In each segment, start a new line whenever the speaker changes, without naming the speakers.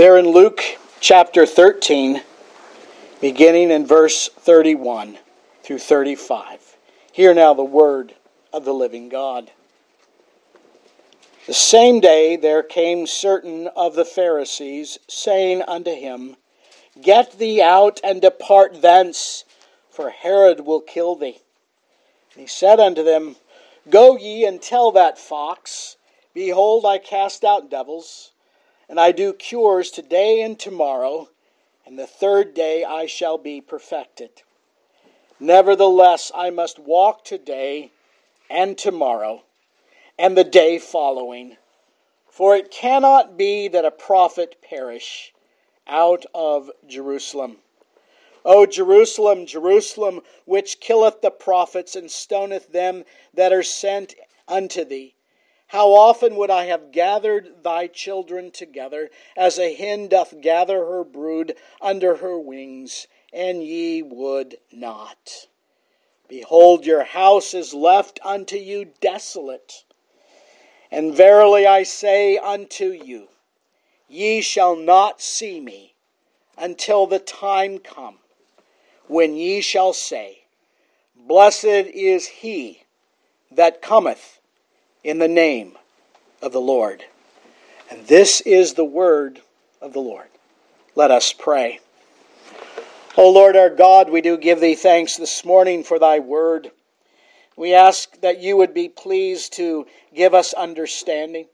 There in Luke chapter 13, beginning in verse 31 through 35. Hear now the word of the living God. The same day there came certain of the Pharisees, saying unto him, Get thee out and depart thence, for Herod will kill thee. And he said unto them, Go ye and tell that fox, Behold, I cast out devils and I do cures today and tomorrow, and the third day I shall be perfected. Nevertheless, I must walk today and tomorrow and the day following, for it cannot be that a prophet perish out of Jerusalem. O Jerusalem, Jerusalem, which killeth the prophets and stoneth them that are sent unto thee. How often would I have gathered thy children together, as a hen doth gather her brood under her wings, and ye would not. Behold, your house is left unto you desolate. And verily I say unto you, ye shall not see me until the time come when ye shall say, Blessed is he that cometh in the name of the Lord. And this is the word of the Lord. Let us pray. O Lord our God, we do give thee thanks this morning for thy word. We ask that you would be pleased to give us understanding,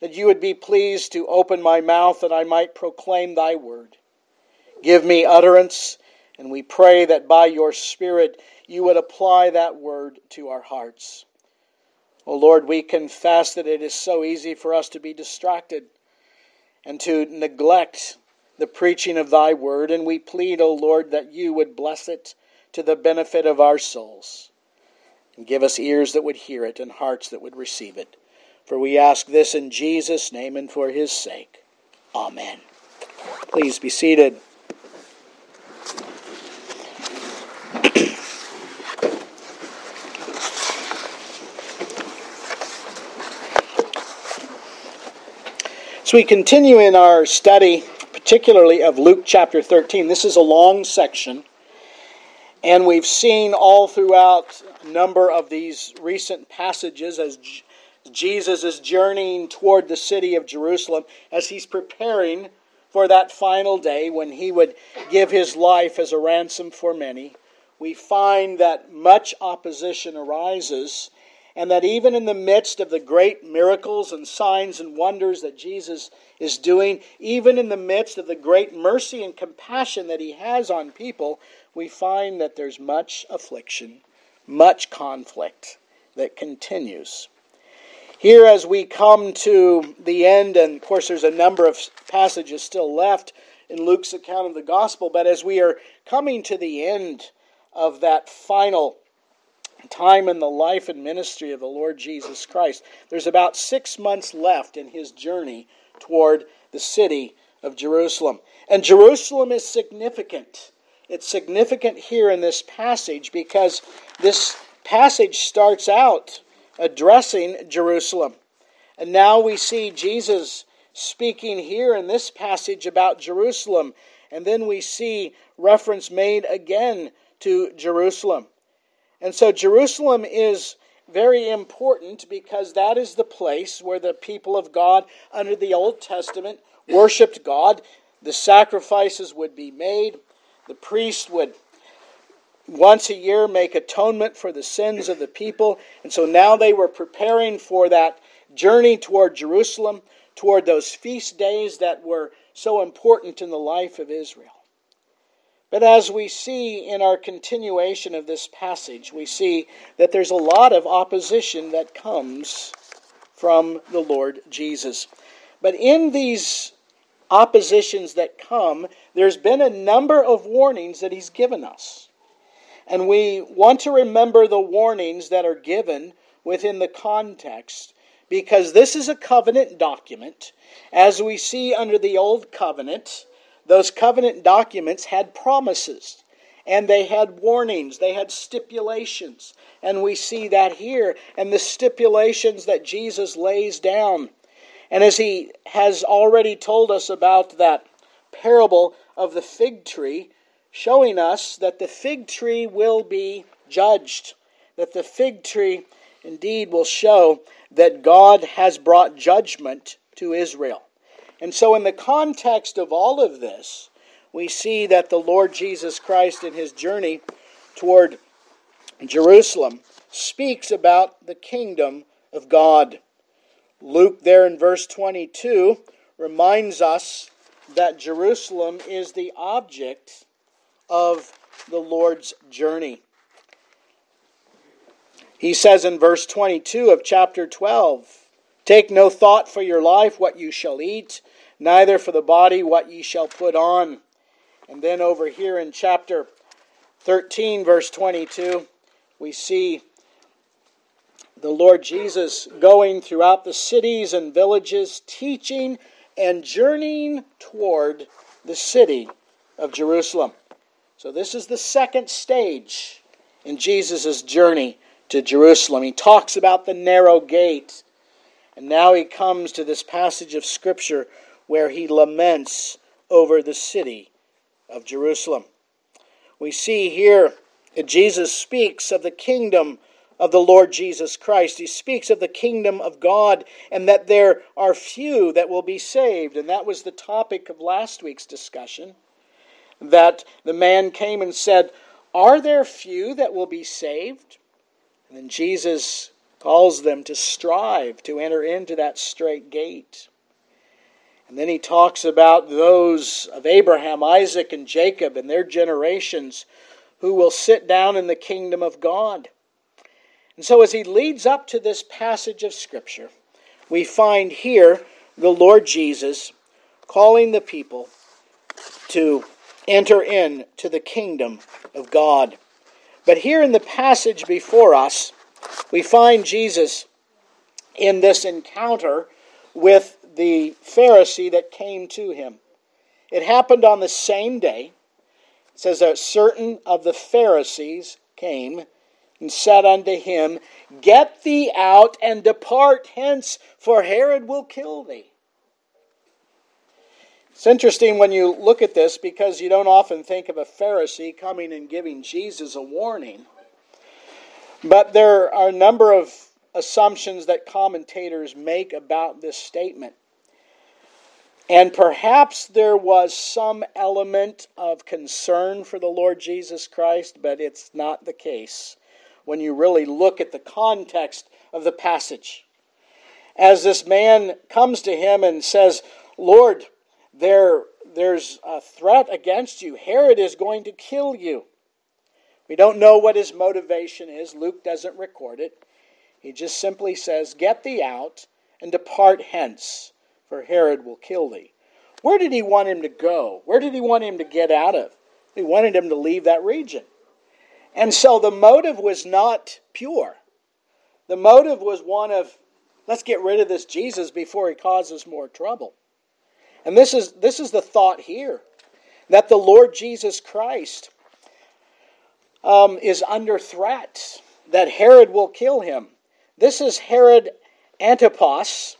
that you would be pleased to open my mouth that I might proclaim thy word. Give me utterance, and we pray that by your Spirit you would apply that word to our hearts. Oh Lord, we confess that it is so easy for us to be distracted and to neglect the preaching of thy word, and we plead, O oh Lord, that you would bless it to the benefit of our souls. And give us ears that would hear it and hearts that would receive it. For we ask this in Jesus' name and for his sake. Amen. Please be seated. So we continue in our study, particularly of Luke chapter 13. This is a long section, and we've seen all throughout a number of these recent passages as Jesus is journeying toward the city of Jerusalem, as he's preparing for that final day when he would give his life as a ransom for many. We find that much opposition arises and that even in the midst of the great miracles and signs and wonders that Jesus is doing, even in the midst of the great mercy and compassion that he has on people, we find that there's much affliction, much conflict that continues. Here, as we come to the end, and of course, there's a number of passages still left in Luke's account of the gospel, but as we are coming to the end of that final time in the life and ministry of the Lord Jesus Christ. There's about six months left in his journey toward the city of Jerusalem. And Jerusalem is significant. It's significant here in this passage because this passage starts out addressing Jerusalem. And now we see Jesus speaking here in this passage about Jerusalem. And then we see reference made again to Jerusalem. And so Jerusalem is very important because that is the place where the people of God under the Old Testament worshiped God. The sacrifices would be made. The priest would once a year make atonement for the sins of the people. And so now they were preparing for that journey toward Jerusalem, toward those feast days that were so important in the life of Israel. But as we see in our continuation of this passage, we see that there's a lot of opposition that comes from the Lord Jesus. But in these oppositions that come, there's been a number of warnings that He's given us. And we want to remember the warnings that are given within the context because this is a covenant document. As we see under the Old Covenant, those covenant documents had promises and they had warnings, they had stipulations. And we see that here, and the stipulations that Jesus lays down. And as he has already told us about that parable of the fig tree, showing us that the fig tree will be judged, that the fig tree indeed will show that God has brought judgment to Israel. And so, in the context of all of this, we see that the Lord Jesus Christ in his journey toward Jerusalem speaks about the kingdom of God. Luke, there in verse 22, reminds us that Jerusalem is the object of the Lord's journey. He says in verse 22 of chapter 12 Take no thought for your life what you shall eat, neither for the body what ye shall put on. And then over here in chapter 13, verse 22, we see the Lord Jesus going throughout the cities and villages, teaching and journeying toward the city of Jerusalem. So, this is the second stage in Jesus' journey to Jerusalem. He talks about the narrow gate. And now he comes to this passage of Scripture where he laments over the city of Jerusalem. We see here that Jesus speaks of the kingdom of the Lord Jesus Christ. He speaks of the kingdom of God and that there are few that will be saved. And that was the topic of last week's discussion that the man came and said, Are there few that will be saved? And then Jesus calls them to strive to enter into that straight gate. And then he talks about those of Abraham, Isaac, and Jacob and their generations who will sit down in the kingdom of God. And so, as he leads up to this passage of Scripture, we find here the Lord Jesus calling the people to enter into the kingdom of God. But here in the passage before us, we find Jesus in this encounter with the Pharisee that came to him. It happened on the same day. It says that certain of the Pharisees came and said unto him, Get thee out and depart hence, for Herod will kill thee. It's interesting when you look at this because you don't often think of a Pharisee coming and giving Jesus a warning. But there are a number of assumptions that commentators make about this statement. And perhaps there was some element of concern for the Lord Jesus Christ, but it's not the case when you really look at the context of the passage. As this man comes to him and says, Lord, there, there's a threat against you. Herod is going to kill you. We don't know what his motivation is. Luke doesn't record it. He just simply says, Get thee out and depart hence, for Herod will kill thee. Where did he want him to go? Where did he want him to get out of? He wanted him to leave that region. And so the motive was not pure. The motive was one of, let's get rid of this Jesus before he causes more trouble. And this is, this is the thought here that the Lord Jesus Christ um, is under threat, that Herod will kill him. This is Herod Antipas,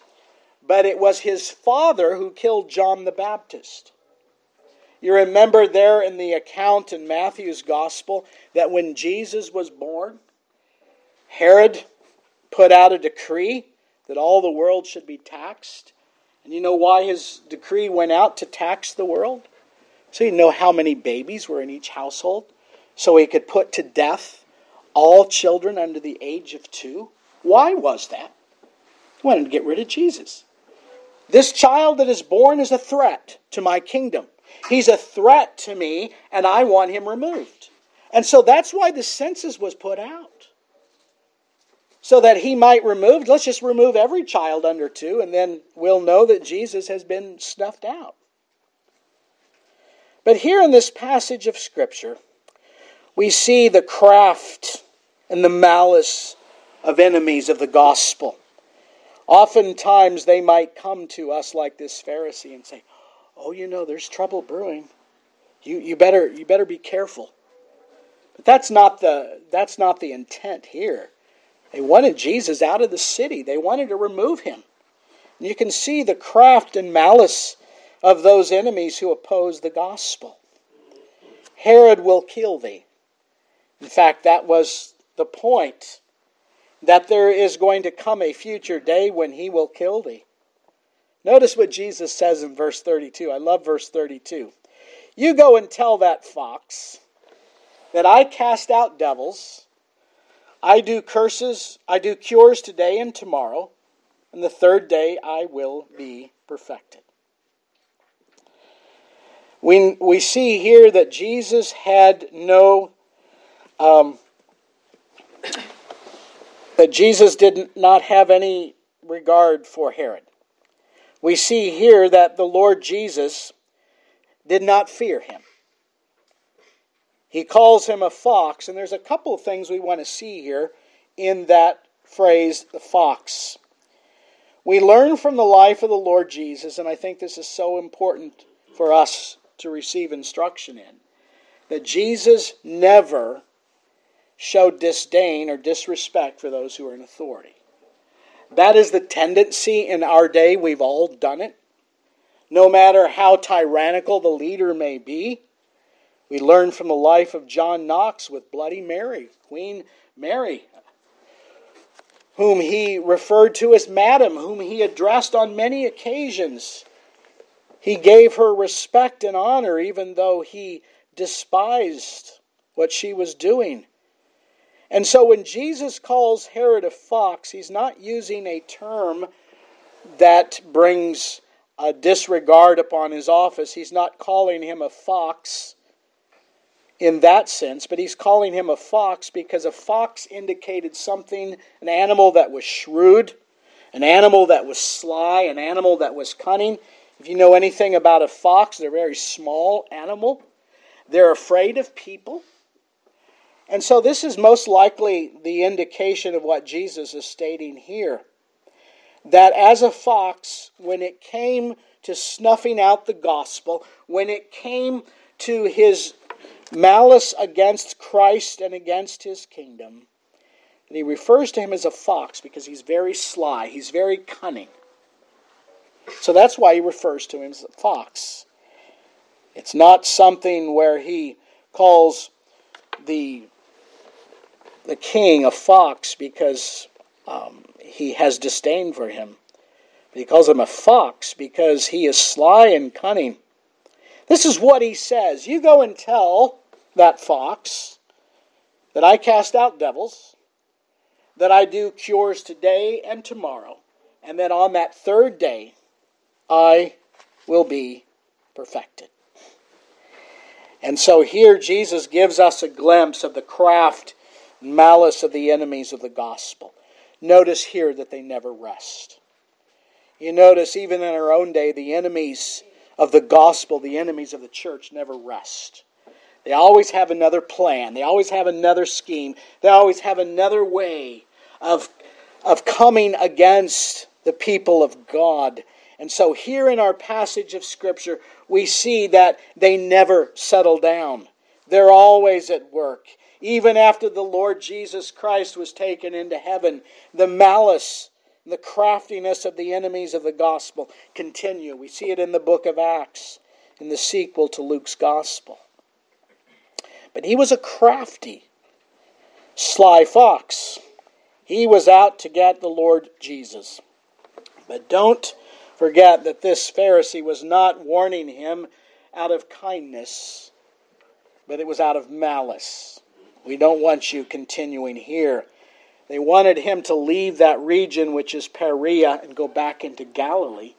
but it was his father who killed John the Baptist. You remember there in the account in Matthew's Gospel that when Jesus was born, Herod put out a decree that all the world should be taxed. And you know why his decree went out to tax the world? So you know how many babies were in each household? So he could put to death all children under the age of two? Why was that? He wanted to get rid of Jesus. This child that is born is a threat to my kingdom. He's a threat to me, and I want him removed. And so that's why the census was put out so that he might remove, let's just remove every child under two, and then we'll know that Jesus has been snuffed out. But here in this passage of Scripture, we see the craft and the malice of enemies of the gospel. Oftentimes they might come to us like this Pharisee and say, Oh, you know, there's trouble brewing. You, you, better, you better be careful. But that's not, the, that's not the intent here. They wanted Jesus out of the city, they wanted to remove him. And You can see the craft and malice of those enemies who oppose the gospel. Herod will kill thee. In fact, that was the point that there is going to come a future day when he will kill thee. Notice what Jesus says in verse 32. I love verse 32. You go and tell that fox that I cast out devils, I do curses, I do cures today and tomorrow, and the third day I will be perfected. We, we see here that Jesus had no, um, that Jesus did not have any regard for Herod. We see here that the Lord Jesus did not fear him. He calls him a fox, and there's a couple of things we want to see here in that phrase, the fox. We learn from the life of the Lord Jesus, and I think this is so important for us to receive instruction in, that Jesus never showed disdain or disrespect for those who are in authority. That is the tendency in our day. We've all done it. No matter how tyrannical the leader may be, we learn from the life of John Knox with Bloody Mary, Queen Mary, whom he referred to as Madam, whom he addressed on many occasions. He gave her respect and honor, even though he despised what she was doing. And so when Jesus calls Herod a fox, he's not using a term that brings a disregard upon his office. He's not calling him a fox in that sense, but he's calling him a fox because a fox indicated something, an animal that was shrewd, an animal that was sly, an animal that was cunning. If you know anything about a fox, they're a very small animal. They're afraid of people. And so this is most likely the indication of what Jesus is stating here. That as a fox, when it came to snuffing out the gospel, when it came to his malice against Christ and against his kingdom, and he refers to him as a fox because he's very sly, he's very cunning. So that's why he refers to him as a fox. It's not something where he calls the the king a fox because um, he has disdain for him. He calls him a fox because he is sly and cunning. This is what he says You go and tell that fox that I cast out devils, that I do cures today and tomorrow, and that on that third day I will be perfected. And so here Jesus gives us a glimpse of the craft malice of the enemies of the gospel. Notice here that they never rest. You notice even in our own day, the enemies of the gospel, the enemies of the church, never rest. They always have another plan. They always have another scheme. They always have another way of, of coming against the people of God. And so, here in our passage of Scripture, we see that they never settle down. They're always at work. Even after the Lord Jesus Christ was taken into heaven, the malice, the craftiness of the enemies of the gospel continue. We see it in the book of Acts, in the sequel to Luke's gospel. But he was a crafty, sly fox. He was out to get the Lord Jesus. But don't forget that this Pharisee was not warning him out of kindness, but it was out of malice. We don't want you continuing here. They wanted him to leave that region, which is Perea, and go back into Galilee,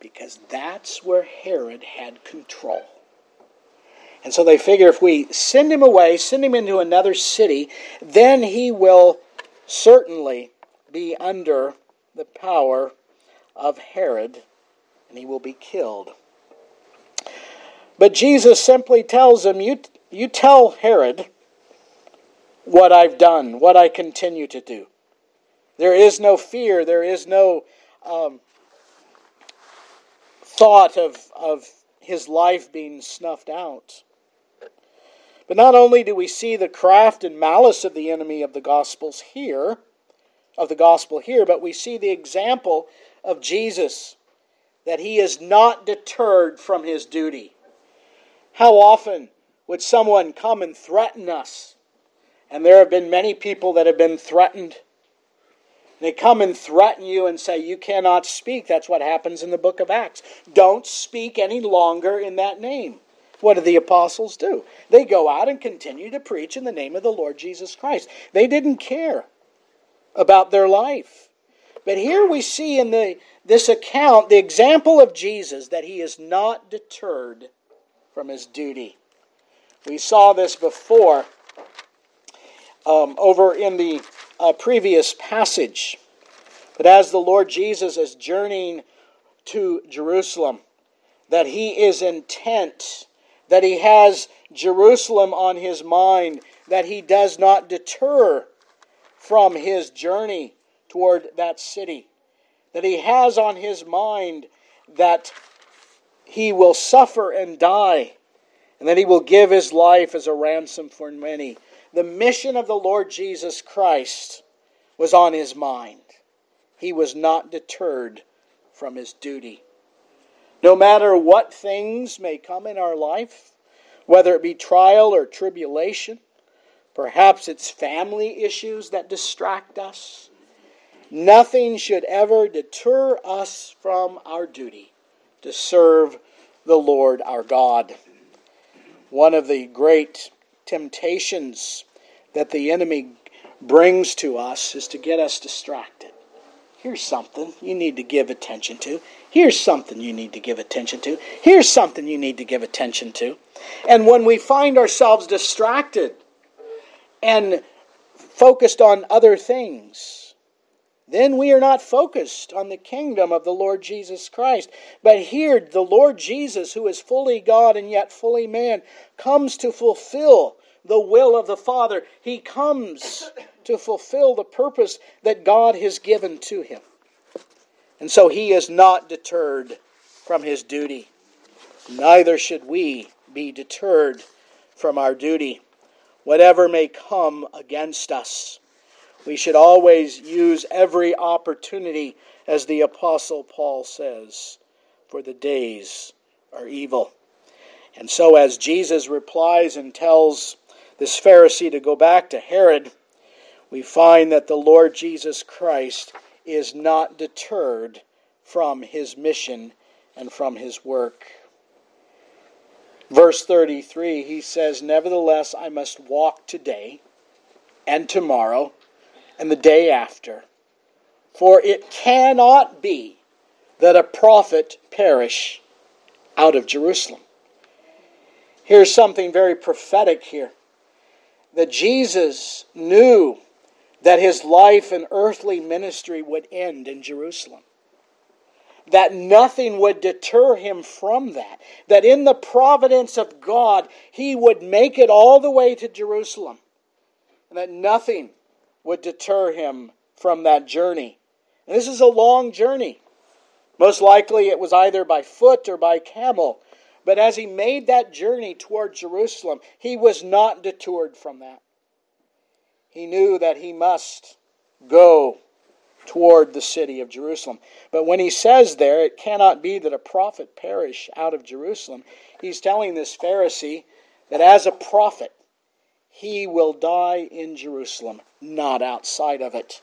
because that's where Herod had control. And so they figure if we send him away, send him into another city, then he will certainly be under the power of Herod and he will be killed. But Jesus simply tells him, You, you tell Herod what I've done, what I continue to do. There is no fear, there is no um, thought of, of his life being snuffed out. But not only do we see the craft and malice of the enemy of the Gospels here, of the gospel here, but we see the example of Jesus that he is not deterred from his duty. How often would someone come and threaten us? And there have been many people that have been threatened. They come and threaten you and say, You cannot speak. That's what happens in the book of Acts. Don't speak any longer in that name. What do the apostles do? They go out and continue to preach in the name of the Lord Jesus Christ. They didn't care about their life. But here we see in the, this account the example of Jesus that he is not deterred from his duty. We saw this before um, over in the uh, previous passage. But as the Lord Jesus is journeying to Jerusalem, that he is intent that he has Jerusalem on his mind, that he does not deter from his journey toward that city, that he has on his mind that he will suffer and die, and that he will give his life as a ransom for many. The mission of the Lord Jesus Christ was on his mind. He was not deterred from his duty. No matter what things may come in our life, whether it be trial or tribulation, perhaps it's family issues that distract us, nothing should ever deter us from our duty to serve the Lord our God. One of the great temptations that the enemy brings to us is to get us distracted. Here's something you need to give attention to. Here's something you need to give attention to. Here's something you need to give attention to. And when we find ourselves distracted and focused on other things, then we are not focused on the kingdom of the Lord Jesus Christ. But here, the Lord Jesus, who is fully God and yet fully man, comes to fulfill the will of the Father. He comes to fulfill the purpose that God has given to him. And so he is not deterred from his duty. Neither should we be deterred from our duty. Whatever may come against us, we should always use every opportunity, as the Apostle Paul says, for the days are evil. And so, as Jesus replies and tells this Pharisee to go back to Herod, we find that the Lord Jesus Christ is not deterred from his mission and from his work. Verse 33, he says, Nevertheless, I must walk today and tomorrow and the day after, for it cannot be that a prophet perish out of Jerusalem. Here's something very prophetic here that Jesus knew that his life and earthly ministry would end in Jerusalem. That nothing would deter him from that. That in the providence of God, he would make it all the way to Jerusalem. And that nothing would deter him from that journey. And this is a long journey. Most likely it was either by foot or by camel. But as he made that journey toward Jerusalem, he was not deterred from that he knew that he must go toward the city of Jerusalem. But when he says there, it cannot be that a prophet perish out of Jerusalem, he's telling this Pharisee that as a prophet, he will die in Jerusalem, not outside of it.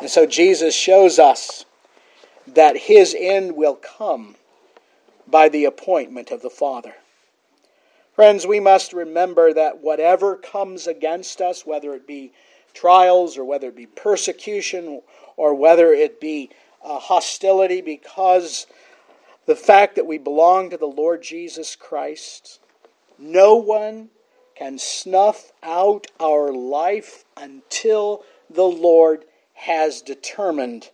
And so Jesus shows us that his end will come by the appointment of the Father. Friends, we must remember that whatever comes against us, whether it be trials or whether it be persecution or whether it be uh, hostility because the fact that we belong to the Lord Jesus Christ, no one can snuff out our life until the Lord has determined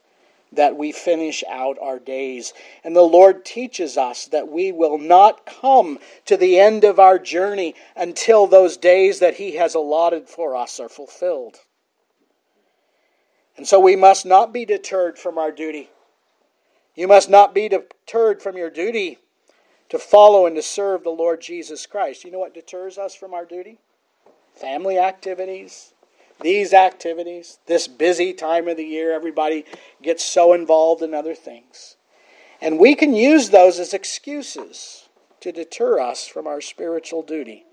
that we finish out our days. And the Lord teaches us that we will not come to the end of our journey until those days that He has allotted for us are fulfilled. And so we must not be deterred from our duty. You must not be deterred from your duty to follow and to serve the Lord Jesus Christ. You know what deters us from our duty? Family activities, these activities, this busy time of the year, everybody gets so involved in other things. And we can use those as excuses to deter us from our spiritual duty.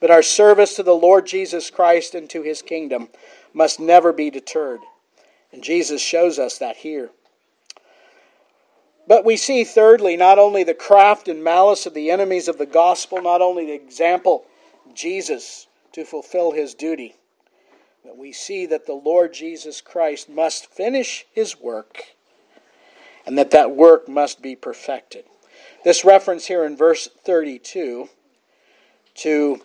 But our service to the Lord Jesus Christ and to his kingdom must never be deterred. And Jesus shows us that here. But we see, thirdly, not only the craft and malice of the enemies of the gospel, not only the example Jesus to fulfill his duty, but we see that the Lord Jesus Christ must finish his work and that that work must be perfected. This reference here in verse 32 to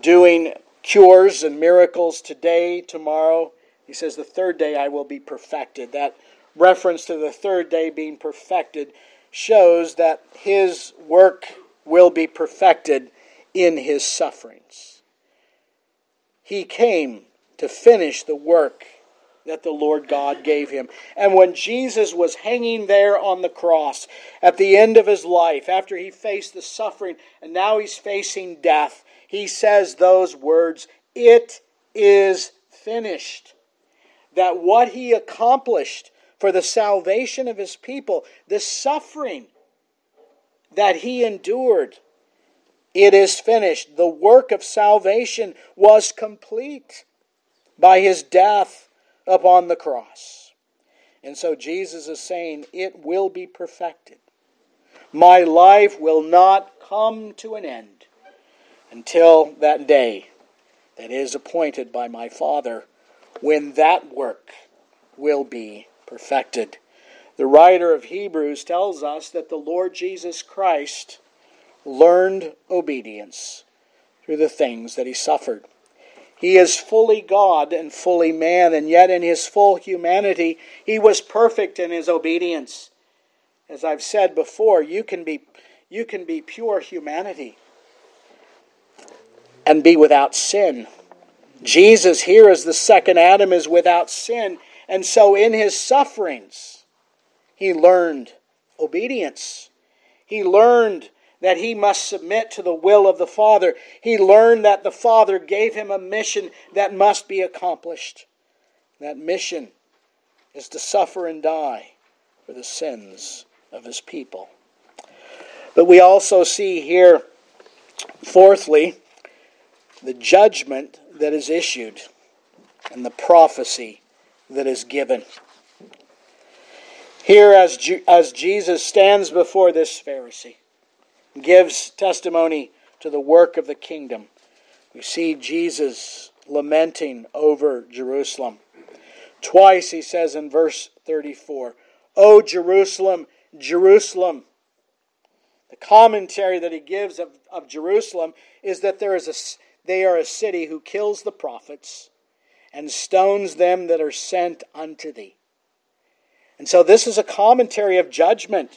doing cures and miracles today, tomorrow, he says, the third day I will be perfected. That reference to the third day being perfected shows that his work will be perfected in his sufferings. He came to finish the work that the Lord God gave him. And when Jesus was hanging there on the cross at the end of his life, after he faced the suffering and now he's facing death, he says those words, It is finished. That what he accomplished for the salvation of his people, the suffering that he endured, it is finished. The work of salvation was complete by his death upon the cross. And so Jesus is saying, It will be perfected. My life will not come to an end until that day that is appointed by my Father when that work will be perfected. The writer of Hebrews tells us that the Lord Jesus Christ learned obedience through the things that he suffered. He is fully God and fully man, and yet in his full humanity, he was perfect in his obedience. As I've said before, you can be, you can be pure humanity and be without sin. Jesus, here as the second Adam, is without sin, and so in his sufferings, he learned obedience. He learned that he must submit to the will of the Father. He learned that the Father gave him a mission that must be accomplished. That mission is to suffer and die for the sins of his people. But we also see here, fourthly, the judgment that is issued and the prophecy that is given. Here, as, as Jesus stands before this Pharisee, gives testimony to the work of the kingdom. We see Jesus lamenting over Jerusalem. Twice he says in verse 34, O Jerusalem, Jerusalem. The commentary that he gives of, of Jerusalem is that there is a, they are a city who kills the prophets and stones them that are sent unto thee. And so this is a commentary of judgment.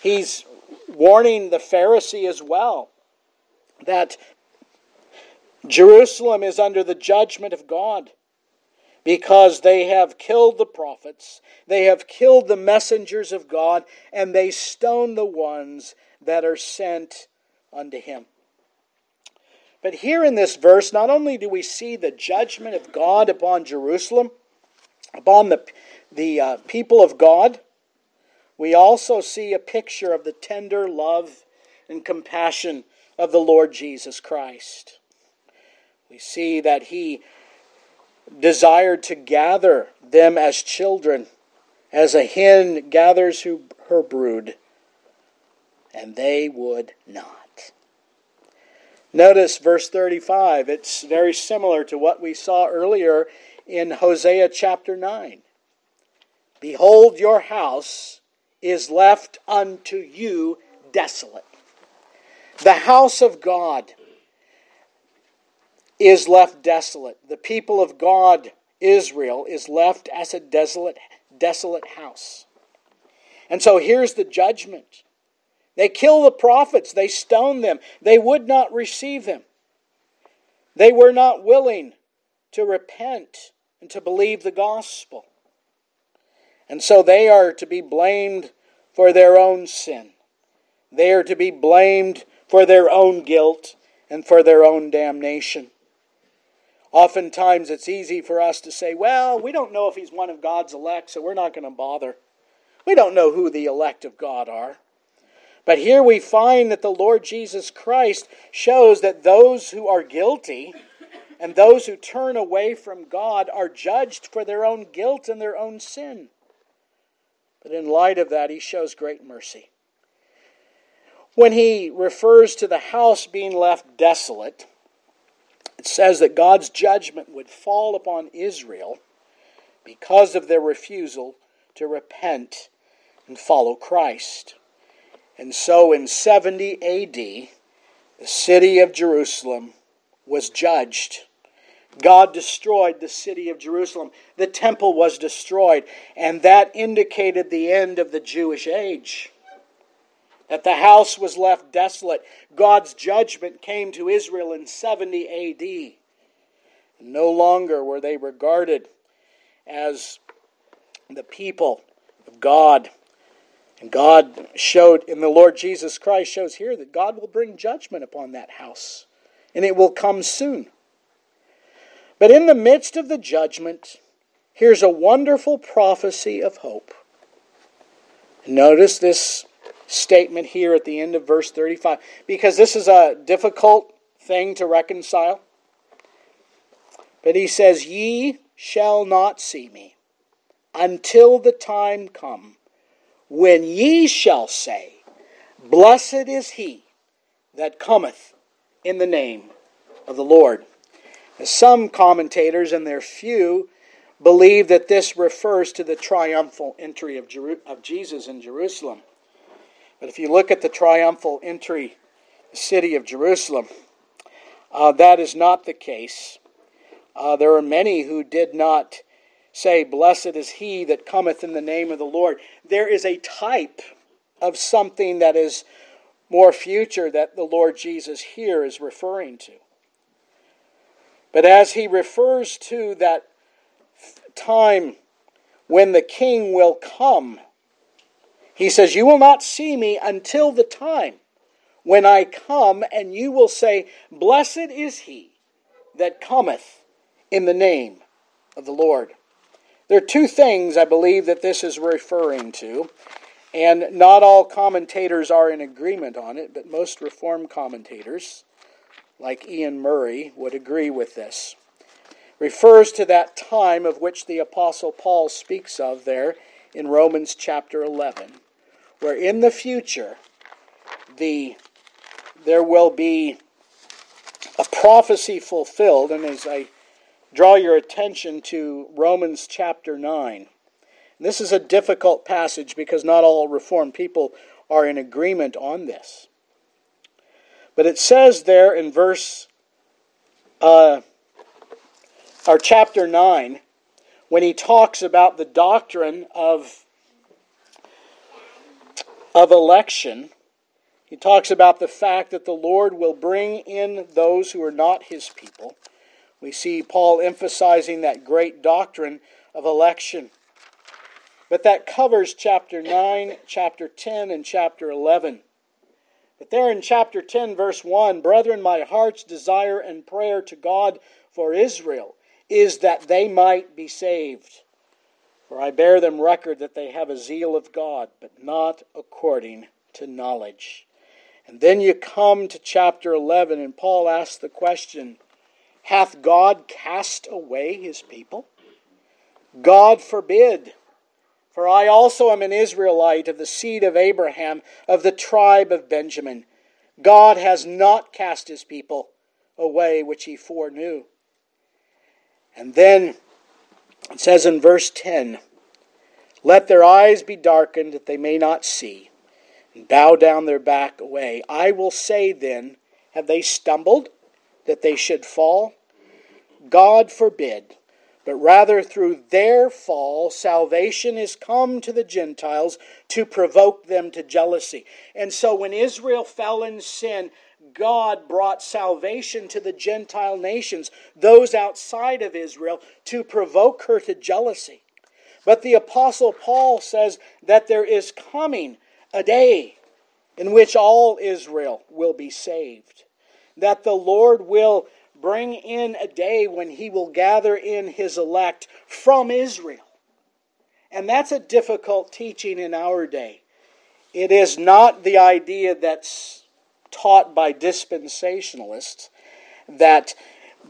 He's warning the Pharisee as well that Jerusalem is under the judgment of God because they have killed the prophets, they have killed the messengers of God, and they stone the ones that are sent unto him. But here in this verse, not only do we see the judgment of God upon Jerusalem, upon the, the uh, people of God, we also see a picture of the tender love and compassion of the Lord Jesus Christ. We see that he desired to gather them as children, as a hen gathers her brood, and they would not. Notice verse 35. It's very similar to what we saw earlier in Hosea chapter 9. Behold, your house is left unto you desolate. The house of God is left desolate. The people of God, Israel, is left as a desolate, desolate house. And so here's the judgment. They kill the prophets, they stone them, they would not receive them. They were not willing to repent and to believe the gospel. And so they are to be blamed for their own sin. They are to be blamed for their own guilt and for their own damnation. Oftentimes it's easy for us to say, well, we don't know if he's one of God's elect, so we're not going to bother. We don't know who the elect of God are. But here we find that the Lord Jesus Christ shows that those who are guilty and those who turn away from God are judged for their own guilt and their own sin. But in light of that, he shows great mercy. When he refers to the house being left desolate, it says that God's judgment would fall upon Israel because of their refusal to repent and follow Christ. And so in 70 AD, the city of Jerusalem was judged. God destroyed the city of Jerusalem. The temple was destroyed, and that indicated the end of the Jewish age. That the house was left desolate. God's judgment came to Israel in 70 AD. No longer were they regarded as the people of God. And God showed, and the Lord Jesus Christ shows here that God will bring judgment upon that house, and it will come soon. But in the midst of the judgment, here's a wonderful prophecy of hope. Notice this statement here at the end of verse 35, because this is a difficult thing to reconcile. But he says, Ye shall not see me until the time come when ye shall say, Blessed is he that cometh in the name of the Lord. Some commentators, and they're few, believe that this refers to the triumphal entry of, Jeru- of Jesus in Jerusalem. But if you look at the triumphal entry, the city of Jerusalem, uh, that is not the case. Uh, there are many who did not say, Blessed is he that cometh in the name of the Lord. There is a type of something that is more future that the Lord Jesus here is referring to. But as he refers to that time when the king will come, he says, You will not see me until the time when I come, and you will say, Blessed is he that cometh in the name of the Lord. There are two things I believe that this is referring to, and not all commentators are in agreement on it, but most Reformed commentators like Iain Murray, would agree with this. Refers to that time of which the Apostle Paul speaks of there in Romans chapter 11, where in the future the there will be a prophecy fulfilled, and as I draw your attention to Romans chapter 9. This is a difficult passage because not all Reformed people are in agreement on this. But it says there in verse, uh, or chapter 9, when he talks about the doctrine of, of election, he talks about the fact that the Lord will bring in those who are not his people. We see Paul emphasizing that great doctrine of election. But that covers chapter 9, chapter 10, and chapter 11. But there in chapter 10, verse 1, brethren, my heart's desire and prayer to God for Israel is that they might be saved. For I bear them record that they have a zeal of God, but not according to knowledge. And then you come to chapter 11, and Paul asks the question Hath God cast away his people? God forbid. For I also am an Israelite of the seed of Abraham, of the tribe of Benjamin. God has not cast his people away which he foreknew. And then it says in verse 10 Let their eyes be darkened that they may not see, and bow down their back away. I will say then, Have they stumbled that they should fall? God forbid but rather through their fall, salvation is come to the Gentiles to provoke them to jealousy. And so when Israel fell in sin, God brought salvation to the Gentile nations, those outside of Israel, to provoke her to jealousy. But the Apostle Paul says that there is coming a day in which all Israel will be saved, that the Lord will bring in a day when he will gather in his elect from Israel. And that's a difficult teaching in our day. It is not the idea that's taught by dispensationalists that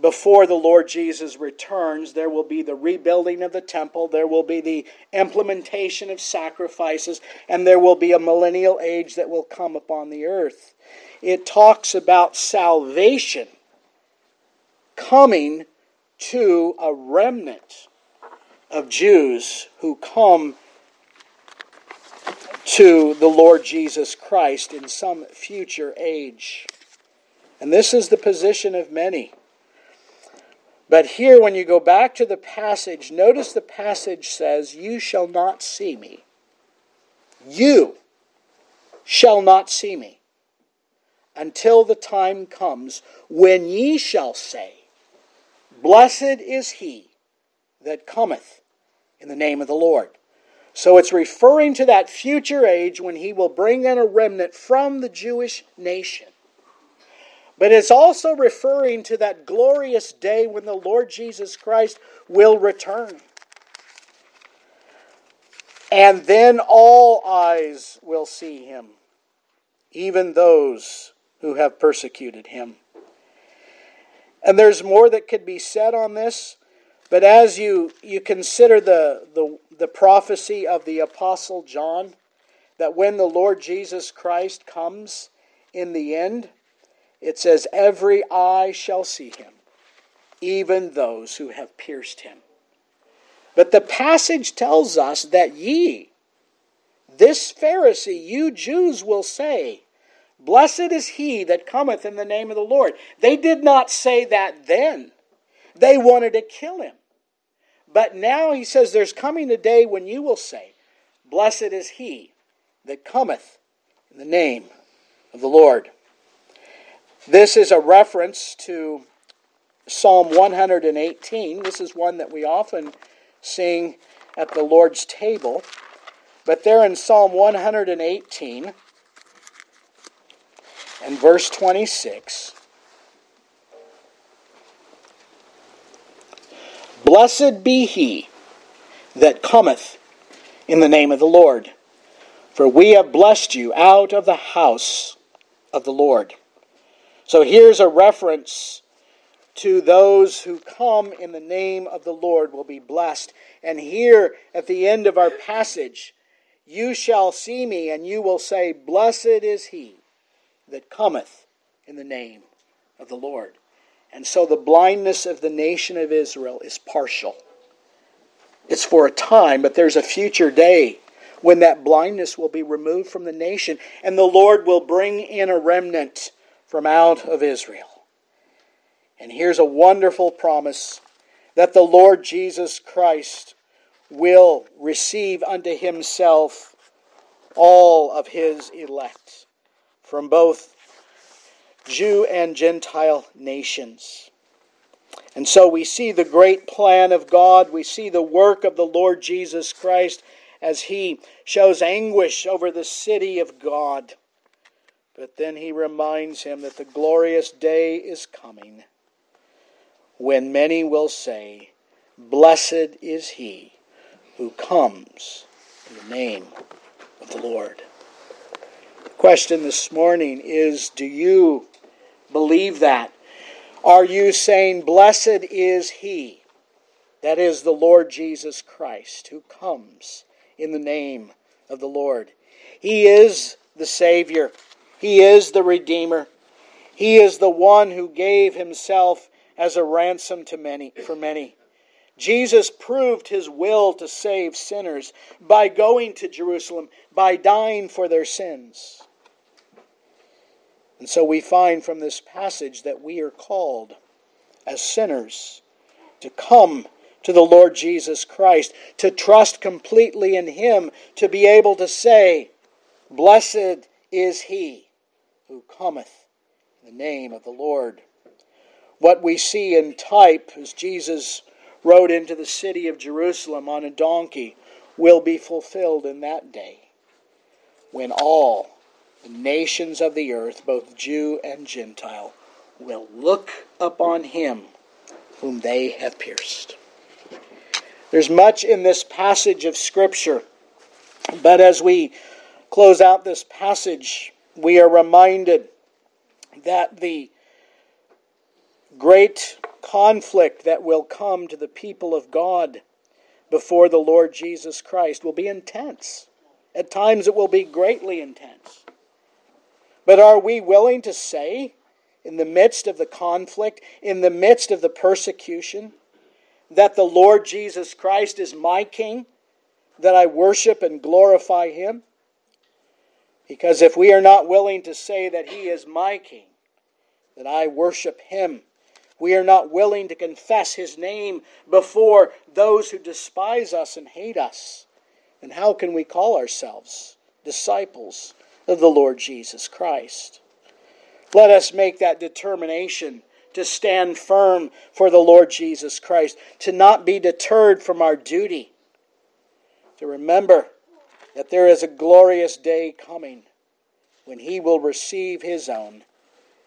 before the Lord Jesus returns, there will be the rebuilding of the temple, there will be the implementation of sacrifices, and there will be a millennial age that will come upon the earth. It talks about salvation coming to a remnant of Jews who come to the Lord Jesus Christ in some future age. And this is the position of many. But here, when you go back to the passage, notice the passage says, You shall not see me. You shall not see me until the time comes when ye shall say, Blessed is he that cometh in the name of the Lord. So it's referring to that future age when he will bring in a remnant from the Jewish nation. But it's also referring to that glorious day when the Lord Jesus Christ will return. And then all eyes will see him, even those who have persecuted him. And there's more that could be said on this, but as you, you consider the, the, the prophecy of the Apostle John, that when the Lord Jesus Christ comes in the end, it says, Every eye shall see him, even those who have pierced him. But the passage tells us that ye, this Pharisee, you Jews will say, Blessed is he that cometh in the name of the Lord. They did not say that then. They wanted to kill him. But now he says, There's coming a day when you will say, Blessed is he that cometh in the name of the Lord. This is a reference to Psalm 118. This is one that we often sing at the Lord's table. But there in Psalm 118 and verse 26, Blessed be he that cometh in the name of the Lord, for we have blessed you out of the house of the Lord. So here's a reference to those who come in the name of the Lord will be blessed. And here at the end of our passage, you shall see me, and you will say, Blessed is he that cometh in the name of the Lord. And so the blindness of the nation of Israel is partial. It's for a time, but there's a future day when that blindness will be removed from the nation, and the Lord will bring in a remnant from out of Israel. And here's a wonderful promise that the Lord Jesus Christ will receive unto himself all of his elect from both Jew and Gentile nations. And so we see the great plan of God. We see the work of the Lord Jesus Christ as he shows anguish over the city of God. But then he reminds him that the glorious day is coming when many will say, Blessed is he who comes in the name of the Lord. Question this morning is Do you believe that? Are you saying, Blessed is he, that is the Lord Jesus Christ, who comes in the name of the Lord? He is the Savior. He is the Redeemer. He is the one who gave himself as a ransom to many for many. Jesus proved his will to save sinners by going to Jerusalem, by dying for their sins. And so we find from this passage that we are called as sinners to come to the Lord Jesus Christ, to trust completely in him, to be able to say, Blessed is he who cometh in the name of the Lord. What we see in type as Jesus rode into the city of Jerusalem on a donkey will be fulfilled in that day when all the nations of the earth, both Jew and Gentile, will look upon him whom they have pierced. There's much in this passage of Scripture, but as we close out this passage, we are reminded that the great conflict that will come to the people of God before the Lord Jesus Christ will be intense. At times it will be greatly intense. But are we willing to say, in the midst of the conflict, in the midst of the persecution, that the Lord Jesus Christ is my King, that I worship and glorify Him? Because if we are not willing to say that He is my King, that I worship Him, we are not willing to confess His name before those who despise us and hate us, then how can we call ourselves disciples of the Lord Jesus Christ? Let us make that determination to stand firm for the Lord Jesus Christ, to not be deterred from our duty, to remember that there is a glorious day coming when he will receive his own,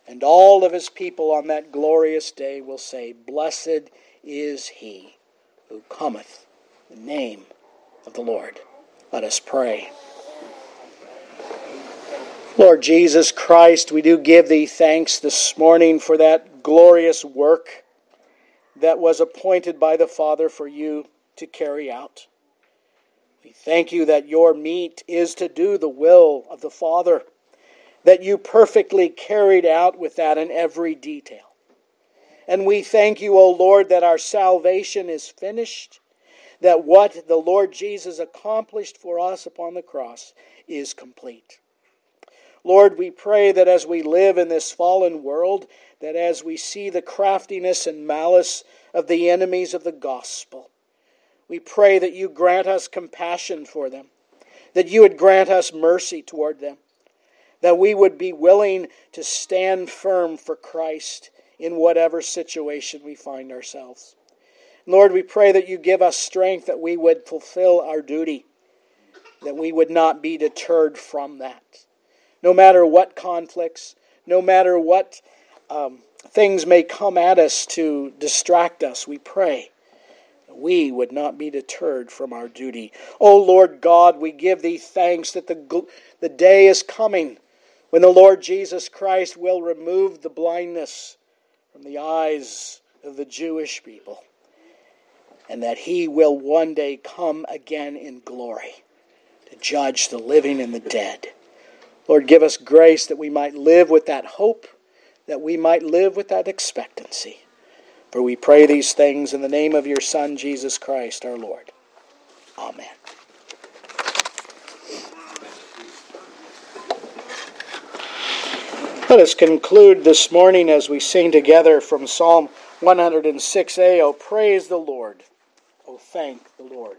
and all of his people on that glorious day will say, Blessed is he who cometh in the name of the Lord. Let us pray. Lord Jesus Christ, we do give thee thanks this morning for that glorious work that was appointed by the Father for you to carry out. We thank you that your meat is to do the will of the Father, that you perfectly carried out with that in every detail. And we thank you, O Lord, that our salvation is finished, that what the Lord Jesus accomplished for us upon the cross is complete. Lord, we pray that as we live in this fallen world, that as we see the craftiness and malice of the enemies of the gospel, we pray that you grant us compassion for them, that you would grant us mercy toward them, that we would be willing to stand firm for Christ in whatever situation we find ourselves. Lord, we pray that you give us strength that we would fulfill our duty, that we would not be deterred from that. No matter what conflicts, no matter what um, things may come at us to distract us, we pray we would not be deterred from our duty. O oh Lord God, we give thee thanks that the, the day is coming when the Lord Jesus Christ will remove the blindness from the eyes of the Jewish people, and that he will one day come again in glory to judge the living and the dead. Lord, give us grace that we might live with that hope, that we might live with that expectancy. For we pray these things in the name of your Son, Jesus Christ, our Lord. Amen. Let us conclude this morning as we sing together from Psalm 106a. Oh, praise the Lord. Oh, thank the Lord.